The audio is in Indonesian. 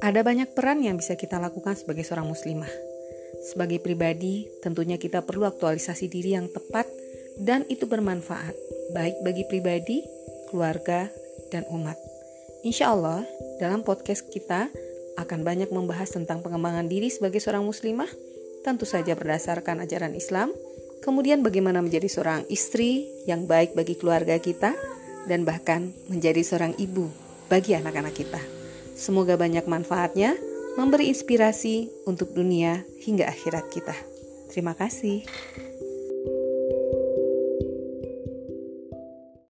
Ada banyak peran yang bisa kita lakukan sebagai seorang muslimah. Sebagai pribadi, tentunya kita perlu aktualisasi diri yang tepat dan itu bermanfaat, baik bagi pribadi, keluarga, dan umat. Insya Allah, dalam podcast kita akan banyak membahas tentang pengembangan diri sebagai seorang muslimah, tentu saja berdasarkan ajaran Islam, kemudian bagaimana menjadi seorang istri yang baik bagi keluarga kita, dan bahkan menjadi seorang ibu bagi anak-anak kita. Semoga banyak manfaatnya, memberi inspirasi untuk dunia hingga akhirat kita. Terima kasih.